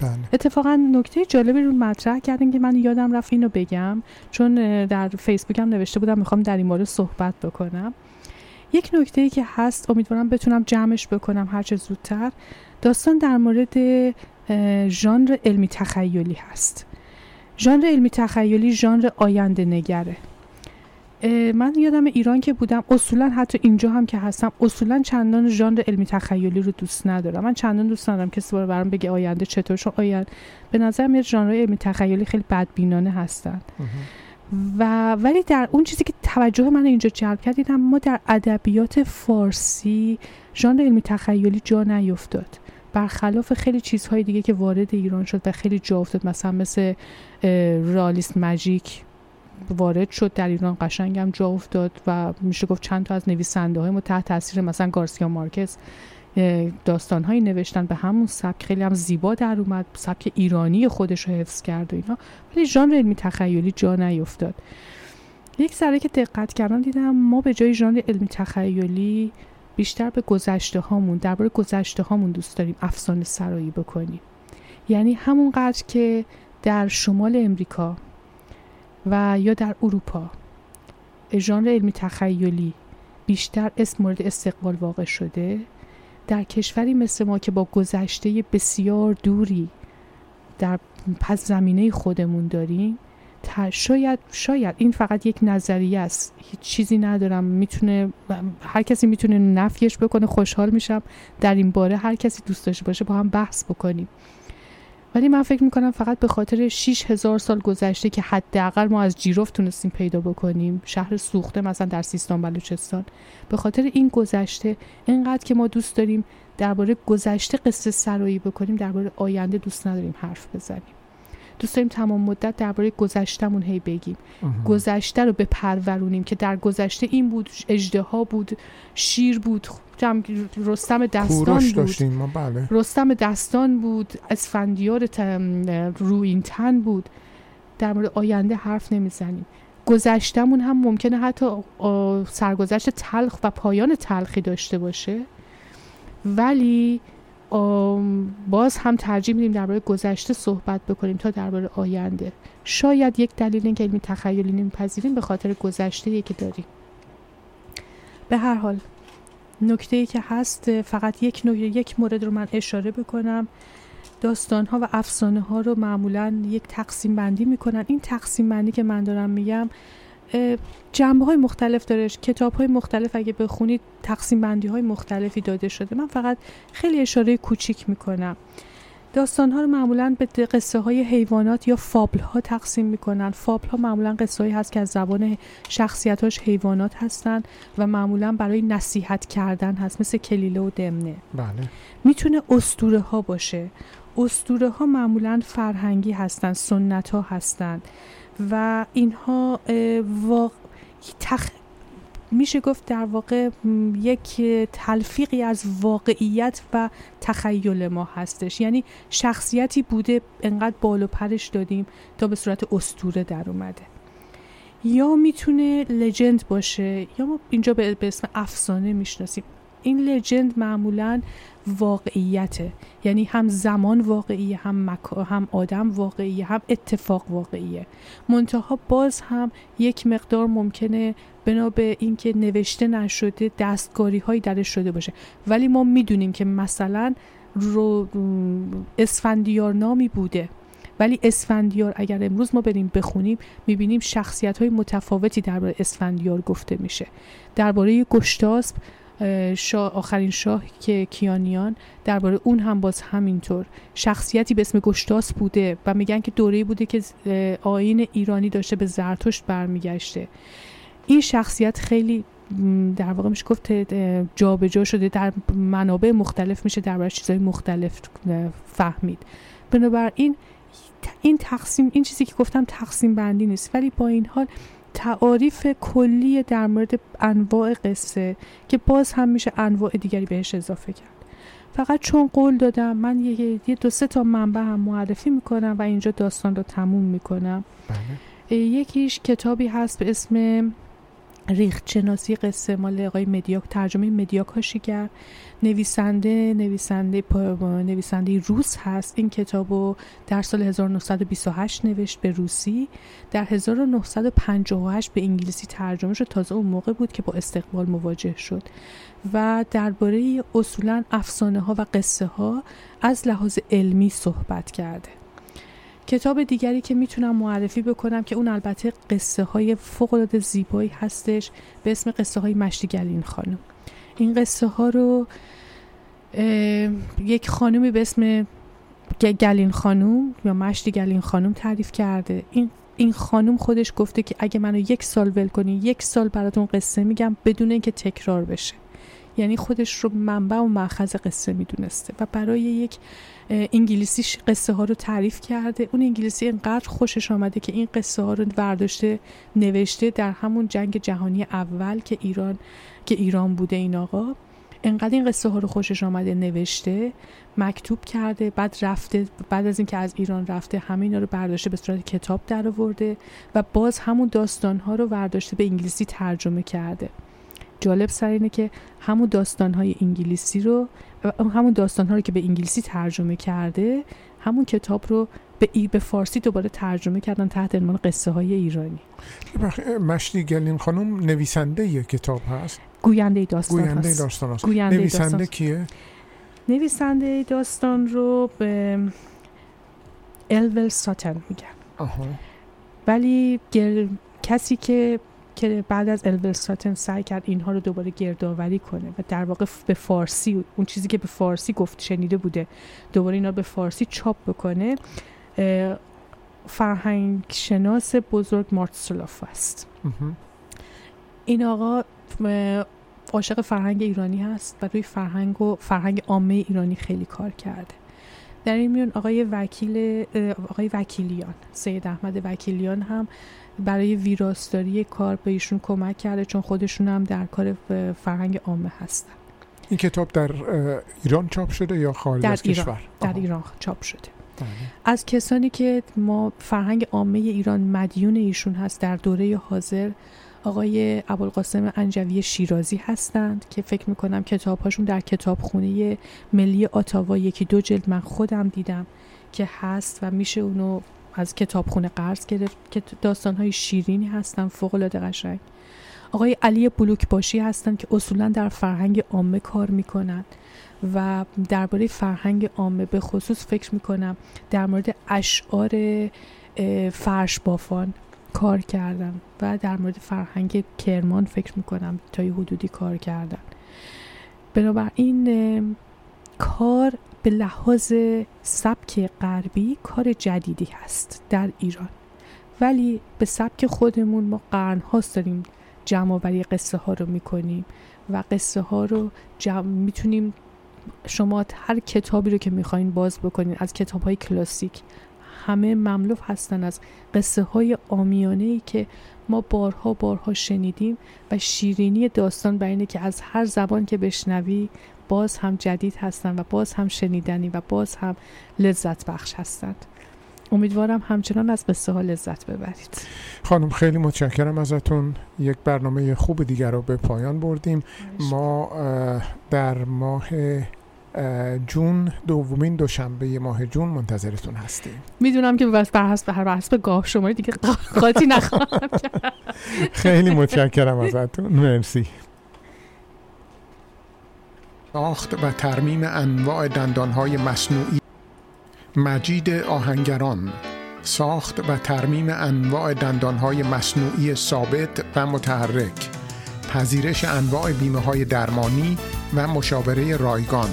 بله. اتفاقا نکته جالبی رو مطرح کردین که من یادم رفت اینو بگم چون در فیسبوکم نوشته بودم می‌خوام در این مورد صحبت بکنم. یک نکته ای که هست امیدوارم بتونم جمعش بکنم هرچه زودتر داستان در مورد ژانر علمی تخیلی هست. ژانر علمی تخیلی ژانر آینده نگره. من یادم ایران که بودم اصولا حتی اینجا هم که هستم اصولا چندان ژانر علمی تخیلی رو دوست ندارم. من چندان دوست ندارم کسی بار برام بگه آینده چطور چون آینده به نظر میاد ژانر علمی تخیلی خیلی بدبینانه هستن. و ولی در اون چیزی که توجه من اینجا جلب کرد دیدم ما در ادبیات فارسی ژانر علمی تخیلی جا نیفتاد. برخلاف خیلی چیزهای دیگه که وارد ایران شد و خیلی جا افتاد مثلا مثل رالیست ماجیک وارد شد در ایران قشنگم جا افتاد و میشه گفت چند تا از نویسنده های ما تحت تاثیر مثلا گارسیا مارکز داستان هایی نوشتن. به همون سبک خیلی هم زیبا در اومد. سبک ایرانی خودش رو حفظ کرد و اینا. ولی ژانر علمی تخیلی جا نیفتاد. یک ذره که دقت کردم دیدم ما به جای ژانر علمی تخیلی بیشتر به گذشته هامون درباره گذشته هامون دوست داریم افسانه سرایی بکنیم. یعنی همونقدر که در شمال امریکا و یا در اروپا. ژانر علمی تخیلی بیشتر اسم مورد استقبال واقع شده در کشوری مثل ما که با گذشته بسیار دوری در پس زمینه خودمون داریم شاید شاید این فقط یک نظریه است. هیچ چیزی ندارم. می‌تونه هر کسی می‌تونه نفیش بکنه خوشحال میشم. در این باره هر کسی دوست داشته باشه با هم بحث بکنیم. ولی من فکر می‌کنم فقط به خاطر 6 هزار سال گذشته که حداقل ما از جیروف تونستیم پیدا بکنیم شهر سوخته مثلا در سیستان بلوچستان به خاطر این گذشته اینقدر که ما دوست داریم درباره گذشته قصه سرایی بکنیم درباره آینده دوست نداریم حرف بزنیم. دوست داریم تمام مدت درباره گذشتمون هی بگیم. گذشته رو بپرورونیم که در گذشته این بود اژدها بود شیر بود رستم دستان بود. ما بله. رستم دستان بود اسفندیار تم- رویین تن بود. در مورد آینده حرف نمی‌زنیم. گذشتمون هم ممکنه حتی سرگذشت تلخ و پایان تلخی داشته باشه. ولی باز هم ترجیح میدیم درباره گذشته صحبت بکنیم تا درباره آینده. شاید یک دلیل اینکه علمی تخیلی نمیپذیریم به خاطر گذشته که داریم. به هر حال نکته ای که هست فقط یک نوع یک مورد رو من اشاره بکنم. داستان ها و افسانه ها رو معمولا یک تقسیم بندی می‌کنن. این تقسیم بندی که من دارم میگم جنبه های مختلف داره. کتاب های مختلف اگه بخونید تقسیم بندی های مختلفی داده شده. من فقط خیلی اشاره کوچیک می‌کنم. داستان ها رو معمولا به قصه های حیوانات یا فابل ها تقسیم می‌کنن. فابل ها معمولا قصه هایی هست که از زبان شخصیتاش حیوانات هستن و معمولا برای نصیحت کردن هست مثل کلیله و دمنه. بله. می‌تونه استوره ها باشه. استوره ها معمولا فرهنگی هستن سنت ها هستن. و اینها اه، واق... تخ... میشه گفت در واقع یک تلفیقی از واقعیت و تخیل ما هستش. یعنی شخصیتی بوده انقدر بال و پرش دادیم تا به صورت استوره در اومده. یا می‌تونه لجند باشه یا ما اینجا به اسم افسانه می‌شناسیم. این لجند معمولا واقعیته. یعنی هم زمان واقعیه هم مکا هم آدم واقعیه هم اتفاق واقعیه. منتها باز هم یک مقدار ممکنه بنا به اینکه نوشته نشده دستکاری هایی درش شده باشه. ولی ما می‌دونیم که مثلا رو اسفندیار نامی بوده. ولی اسفندیار اگر امروز ما بریم بخونیم می‌بینیم شخصیت های متفاوتی درباره اسفندیار گفته میشه. درباره گشتاسب شاه آخرین شاه که کیانیان درباره اون هم باز همینطور. شخصیتی به اسم گشتاس بوده و میگن که دوره بوده که اه، آیین ایرانی داشته به زرتشت برمیگشته. این شخصیت خیلی در واقع میشه گفت جابجا شده در منابع مختلف میشه درباره چیزهای مختلف فهمید. بنابراین این تقسیم این چیزی که گفتم تقسیم بندی نیست. ولی با این حال تعاریف کلی در مورد انواع قصه که باز هم میشه انواع دیگری بهش اضافه کرد. فقط چون قول دادم من یه, یه دو سه تا منبع هم معرفی می‌کنم و اینجا داستان رو تموم می‌کنم. بله. یکیش کتابی هست به اسم ریخت شناسی قصه مال آقای مدیاک ترجمه مدیاک هاشیگر نویسنده نویسنده نویسنده روس هست. این کتابو در سال 1928 نوشت به روسی. در 1958 به انگلیسی ترجمه شد. تازه اون موقع بود که با استقبال مواجه شد. و درباره اصولا افسانه ها و قصه ها از لحاظ علمی صحبت کرده. کتاب دیگری که می‌تونم معرفی بکنم که اون البته قصه های فوق زیبایی هستش به اسم قصه های مشتی گلین خانم. این قصه ها رو یک خانومی به اسم گلین خانوم یا مشتی گلین خانوم تعریف کرده. این این خانوم خودش گفته که اگه منو یک سال ول کنی یک سال براتون قصه میگم بدون اینکه تکرار بشه. یعنی خودش رو منبع و مأخذ قصه می‌دونسته و برای یک انگلیسی قصه ها رو تعریف کرده. اون انگلیسی انقدر خوشش آمده که این قصه ها رو برداشته نوشته در همون جنگ جهانی اول که ایران که ایران بوده این آقا. انقدر این قصه ها رو خوشش آمده نوشته مکتوب کرده بعد رفته بعد از اینکه از ایران رفته همه اینا رو برداشته به صورت کتاب در آورده و باز همون داستان ها رو برداشته به انگلیسی ترجمه کرده. جالب سر اینه که همون داستان های انگلیسی رو همون داستان ها رو که به انگلیسی ترجمه کرده همون کتاب رو به, ای به فارسی دوباره ترجمه کردن تحت عنوان قصه های ایرانی مشتی گلین خانم نویسنده یه کتاب هست گوینده داستان گوینده هست. داستان هست گوینده نویسنده داستان. کیه؟ نویسنده داستان رو به الول ساتن میگن آها ولی گر... کسی که که بعد از الول ساتن سعی کرد اینها رو دوباره گردآوری کنه و در واقع به فارسی اون چیزی که به فارسی گفت شنیده بوده دوباره اینا به فارسی چاپ بکنه فرهنگ شناس بزرگ مارت سلاف است. این آقا عاشق فرهنگ ایرانی هست و روی فرهنگ و فرهنگ عامه ایرانی خیلی کار کرده در این میون آقای وکیل آقای وکیلیان سید احمد وکیلیان هم برای ویراستاری کار به ایشون کمک کرده چون خودشون هم در کار فرهنگ عامه هستن این کتاب در ایران چاپ شده یا خارج از ایران. کشور؟ در. ایران چاپ شده بله. از کسانی که ما فرهنگ عامه ایران مدیون ایشون هست در دوره حاضر آقای ابوالقاسم انجوی شیرازی هستند که فکر می‌کنم کتابهاشون در کتابخونه ملی آتاوا یکی دو جلد من خودم دیدم که هست و میشه اونو از کتابخونه قرض گرفت که داستانهای شیرینی هستن فوق العاده قشنگ. آقای علی بلوک باشی هستند که اصولا در فرهنگ عامه کار می‌کنند و درباره فرهنگ عامه به خصوص فکر می‌کنم در مورد اشعار فرش بافان کار کردن و در مورد فرهنگ کرمان فکر می‌کنم تا یه حدودی کار کردن. بنابراین کار به لحاظ سبک غربی کار جدیدی هست در ایران. ولی به سبک خودمون ما قرن هاست داریم جمع قصه ها رو می‌کنیم و قصه ها رو جمع می‌تونیم شما هر کتابی رو که می‌خواین باز بکنین از کتاب های کلاسیک همه مملو هستن از قصه های آمیانه ای که ما بارها بارها شنیدیم و شیرینی داستان بر اینه که از هر زبان که بشنوی باز هم جدید هستن و باز هم شنیدنی و باز هم لذت بخش هستند امیدوارم همچنان از قصه ها لذت ببرید. خانم خیلی متشکرم ازتون. یک برنامه خوب دیگر رو به پایان بردیم. ما در ماه اه، جون دومین دوشنبه ماه جون منتظرتون هستیم. می‌دونم که بس بر حسب هر بر حسب گاه شماره دیگه قاطی نخواهم کرد. خیلی متشکرم ازتون. مرسی. ساخت و ترمیم انواع دندانهای مصنوعی. مجید آهنگران ساخت و ترمیم انواع دندانهای مصنوعی ثابت و متحرک. پذیرش انواع بیمه های درمانی و مشاوره رایگان.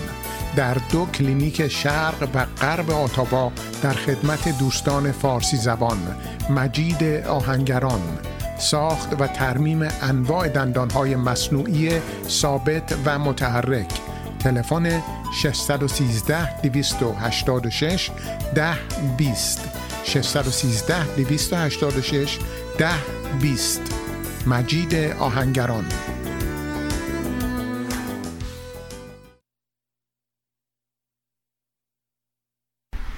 در دو کلینیک شرق و غرب آتابا در خدمت دوستان فارسی زبان مجید آهنگران ساخت و ترمیم انواع دندانهای مصنوعی ثابت و متحرک. تلفن 613 286 ده 20 613 286 ده 20 مجید آهنگران.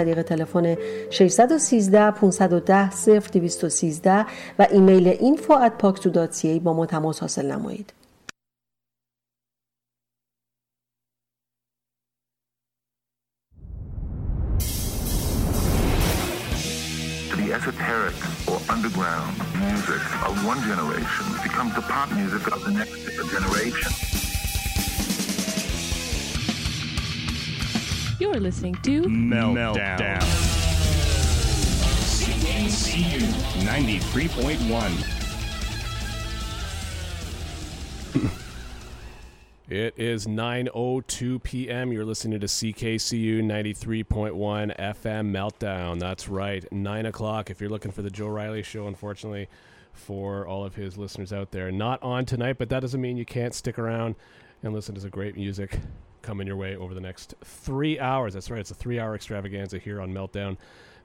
طریق تلفن 613 510 0213 و ایمیل info@paksu.ca با ما تماس حاصل نمایید. Esoteric or underground music of one generation becomes the pop music of the next generation. You're listening to Meltdown. CNCU 93.1. It is 9:02 p.m. You're listening to CKCU 93.1 FM Meltdown. That's right, nine o'clock. If you're looking for the Joe Riley Show, unfortunately, for all of his listeners out there, not on tonight. But that doesn't mean you can't stick around and listen to some great music coming your way over the next three hours. That's right, it's a three-hour extravaganza here on Meltdown.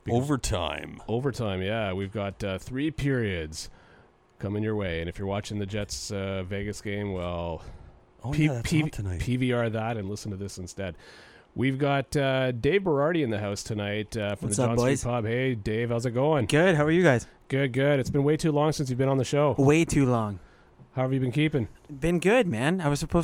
Overtime. Overtime, yeah. We've got uh, three periods coming your way, and if you're watching the Jets uh, Vegas game, well, Oh, yeah, that's on tonight. PVR that and listen to this instead. We've got uh, Dave Berardi in the house tonight uh, from What's the up, John? Street Pub. Hey, Dave, how's it going? Good. How are you guys? Good, good. It's been way too long since you've been on the show. Way too long. How have you been keeping? Been good, man. I was supposed to